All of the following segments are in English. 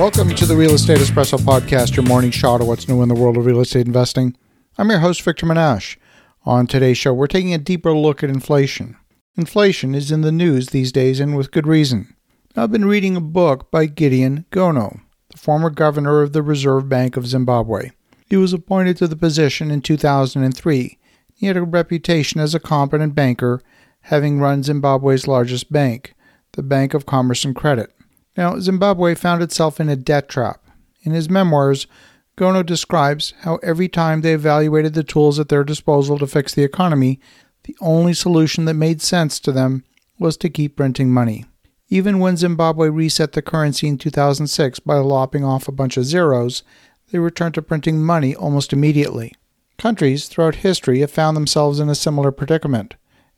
Welcome to the Real Estate Espresso Podcast, your morning shot of what's new in the world of real estate investing. I'm your host, Victor Menasce. On today's show, we're taking a deeper look at inflation. Inflation is in the news these days, and with good reason. I've been reading a book by Gideon Gono, the former governor of the Reserve Bank of Zimbabwe. He was appointed to the position in 2003. He had a reputation as a competent banker, having run Zimbabwe's largest bank, the Bank of Commerce and Credit. Now, Zimbabwe found itself in a debt trap. In his memoirs, Gono describes how every time they evaluated the tools at their disposal to fix the economy, the only solution that made sense to them was to keep printing money. Even when Zimbabwe reset the currency in 2006 by lopping off a bunch of zeros, they returned to printing money almost immediately. Countries throughout history have found themselves in a similar predicament.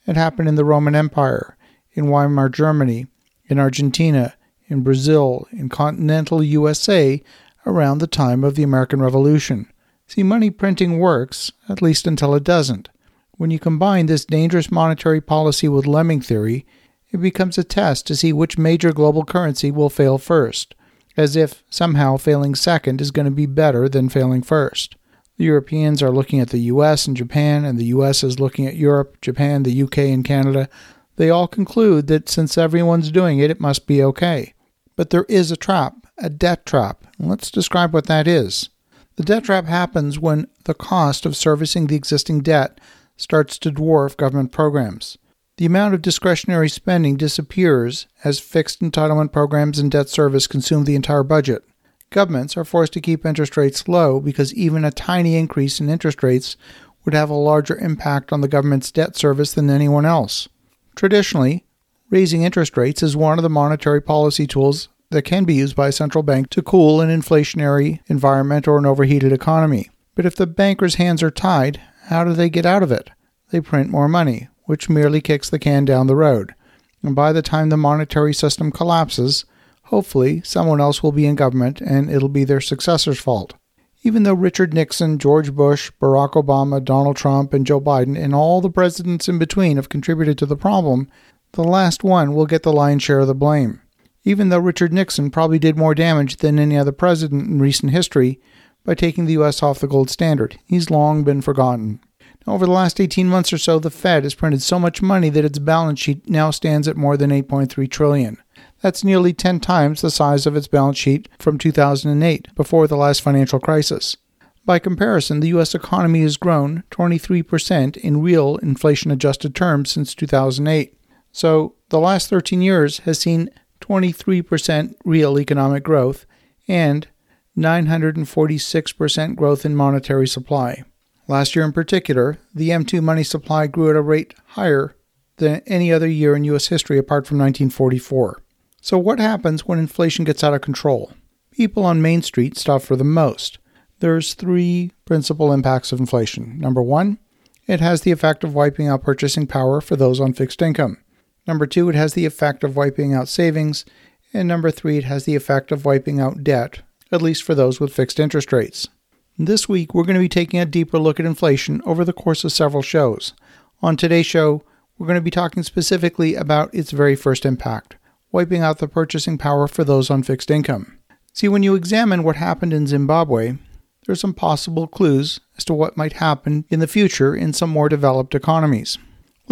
It happened in the Roman Empire, in Weimar Germany, in Argentina, in Brazil, in continental USA around the time of the American Revolution. See, money printing works, at least until it doesn't. When you combine this dangerous monetary policy with lemming theory, it becomes a test to see which major global currency will fail first, as if somehow failing second is going to be better than failing first. The Europeans are looking at the US and Japan, and the US is looking at Europe, Japan, the UK, and Canada. They all conclude that since everyone's doing it, it must be okay. But there is a trap, a debt trap. Let's describe what that is. The debt trap happens when the cost of servicing the existing debt starts to dwarf government programs. The amount of discretionary spending disappears as fixed entitlement programs and debt service consume the entire budget. Governments are forced to keep interest rates low because even a tiny increase in interest rates would have a larger impact on the government's debt service than anyone else. Traditionally, raising interest rates is one of the monetary policy tools that can be used by a central bank to cool an inflationary environment or an overheated economy. But if the bankers' hands are tied, how do they get out of it? They print more money, which merely kicks the can down the road. And by the time the monetary system collapses, hopefully someone else will be in government and it'll be their successor's fault. Even though Richard Nixon, George Bush, Barack Obama, Donald Trump, and Joe Biden, and all the presidents in between have contributed to the problem, the last one will get the lion's share of the blame even though Richard Nixon probably did more damage than any other president in recent history by taking the U.S. off the gold standard. He's long been forgotten. Over the last 18 months or so, the Fed has printed so much money that its balance sheet now stands at more than 8.3 trillion. That's nearly 10 times the size of its balance sheet from 2008, before the last financial crisis. By comparison, the U.S. economy has grown 23% in real inflation adjusted terms since 2008. So, the last 13 years has seen 23% real economic growth, and 946% growth in monetary supply. Last year in particular, the M2 money supply grew at a rate higher than any other year in U.S. history apart from 1944. So, what happens when inflation gets out of control? People on Main Street suffer the most. There's three principal impacts of inflation. Number one, it has the effect of wiping out purchasing power for those on fixed income. Number two, it has the effect of wiping out savings. And number three, it has the effect of wiping out debt, at least for those with fixed interest rates. This week, we're going to be taking a deeper look at inflation over the course of several shows. On today's show, we're going to be talking specifically about its very first impact wiping out the purchasing power for those on fixed income. See, when you examine what happened in Zimbabwe, there are some possible clues as to what might happen in the future in some more developed economies.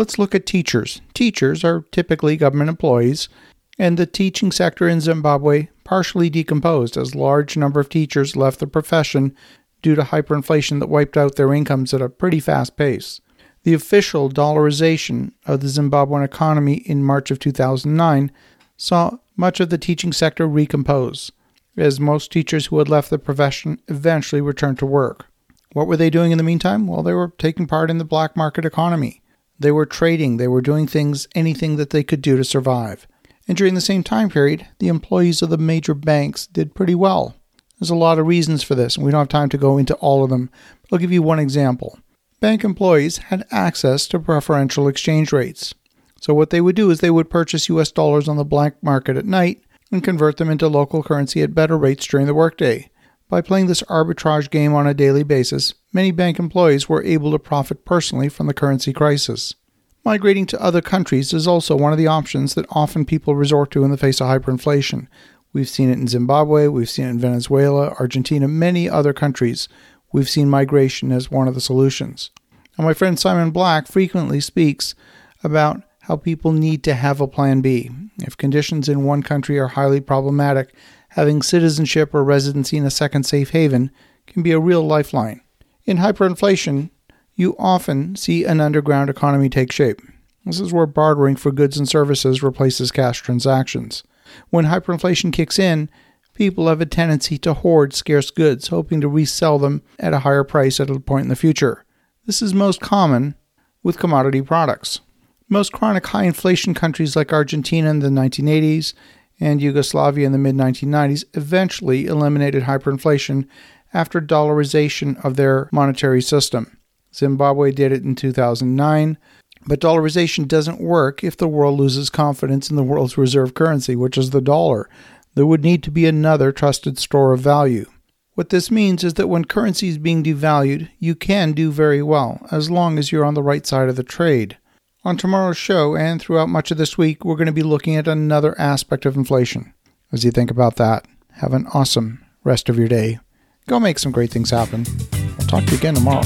Let's look at teachers. Teachers are typically government employees, and the teaching sector in Zimbabwe partially decomposed as large number of teachers left the profession due to hyperinflation that wiped out their incomes at a pretty fast pace. The official dollarization of the Zimbabwean economy in March of 2009 saw much of the teaching sector recompose, as most teachers who had left the profession eventually returned to work. What were they doing in the meantime? Well, they were taking part in the black market economy. They were trading, they were doing things, anything that they could do to survive. And during the same time period, the employees of the major banks did pretty well. There's a lot of reasons for this, and we don't have time to go into all of them. I'll give you one example. Bank employees had access to preferential exchange rates. So, what they would do is they would purchase US dollars on the black market at night and convert them into local currency at better rates during the workday. By playing this arbitrage game on a daily basis, many bank employees were able to profit personally from the currency crisis. Migrating to other countries is also one of the options that often people resort to in the face of hyperinflation. We've seen it in Zimbabwe, we've seen it in Venezuela, Argentina, many other countries. We've seen migration as one of the solutions. And my friend Simon Black frequently speaks about how people need to have a plan B. If conditions in one country are highly problematic, having citizenship or residency in a second safe haven can be a real lifeline. In hyperinflation, you often see an underground economy take shape. This is where bartering for goods and services replaces cash transactions. When hyperinflation kicks in, people have a tendency to hoard scarce goods, hoping to resell them at a higher price at a point in the future. This is most common with commodity products. Most chronic high inflation countries like Argentina in the 1980s and Yugoslavia in the mid 1990s eventually eliminated hyperinflation after dollarization of their monetary system. Zimbabwe did it in 2009, but dollarization doesn't work if the world loses confidence in the world's reserve currency, which is the dollar. There would need to be another trusted store of value. What this means is that when currency is being devalued, you can do very well, as long as you're on the right side of the trade. On tomorrow's show and throughout much of this week, we're going to be looking at another aspect of inflation. As you think about that, have an awesome rest of your day. Go make some great things happen. I'll talk to you again tomorrow.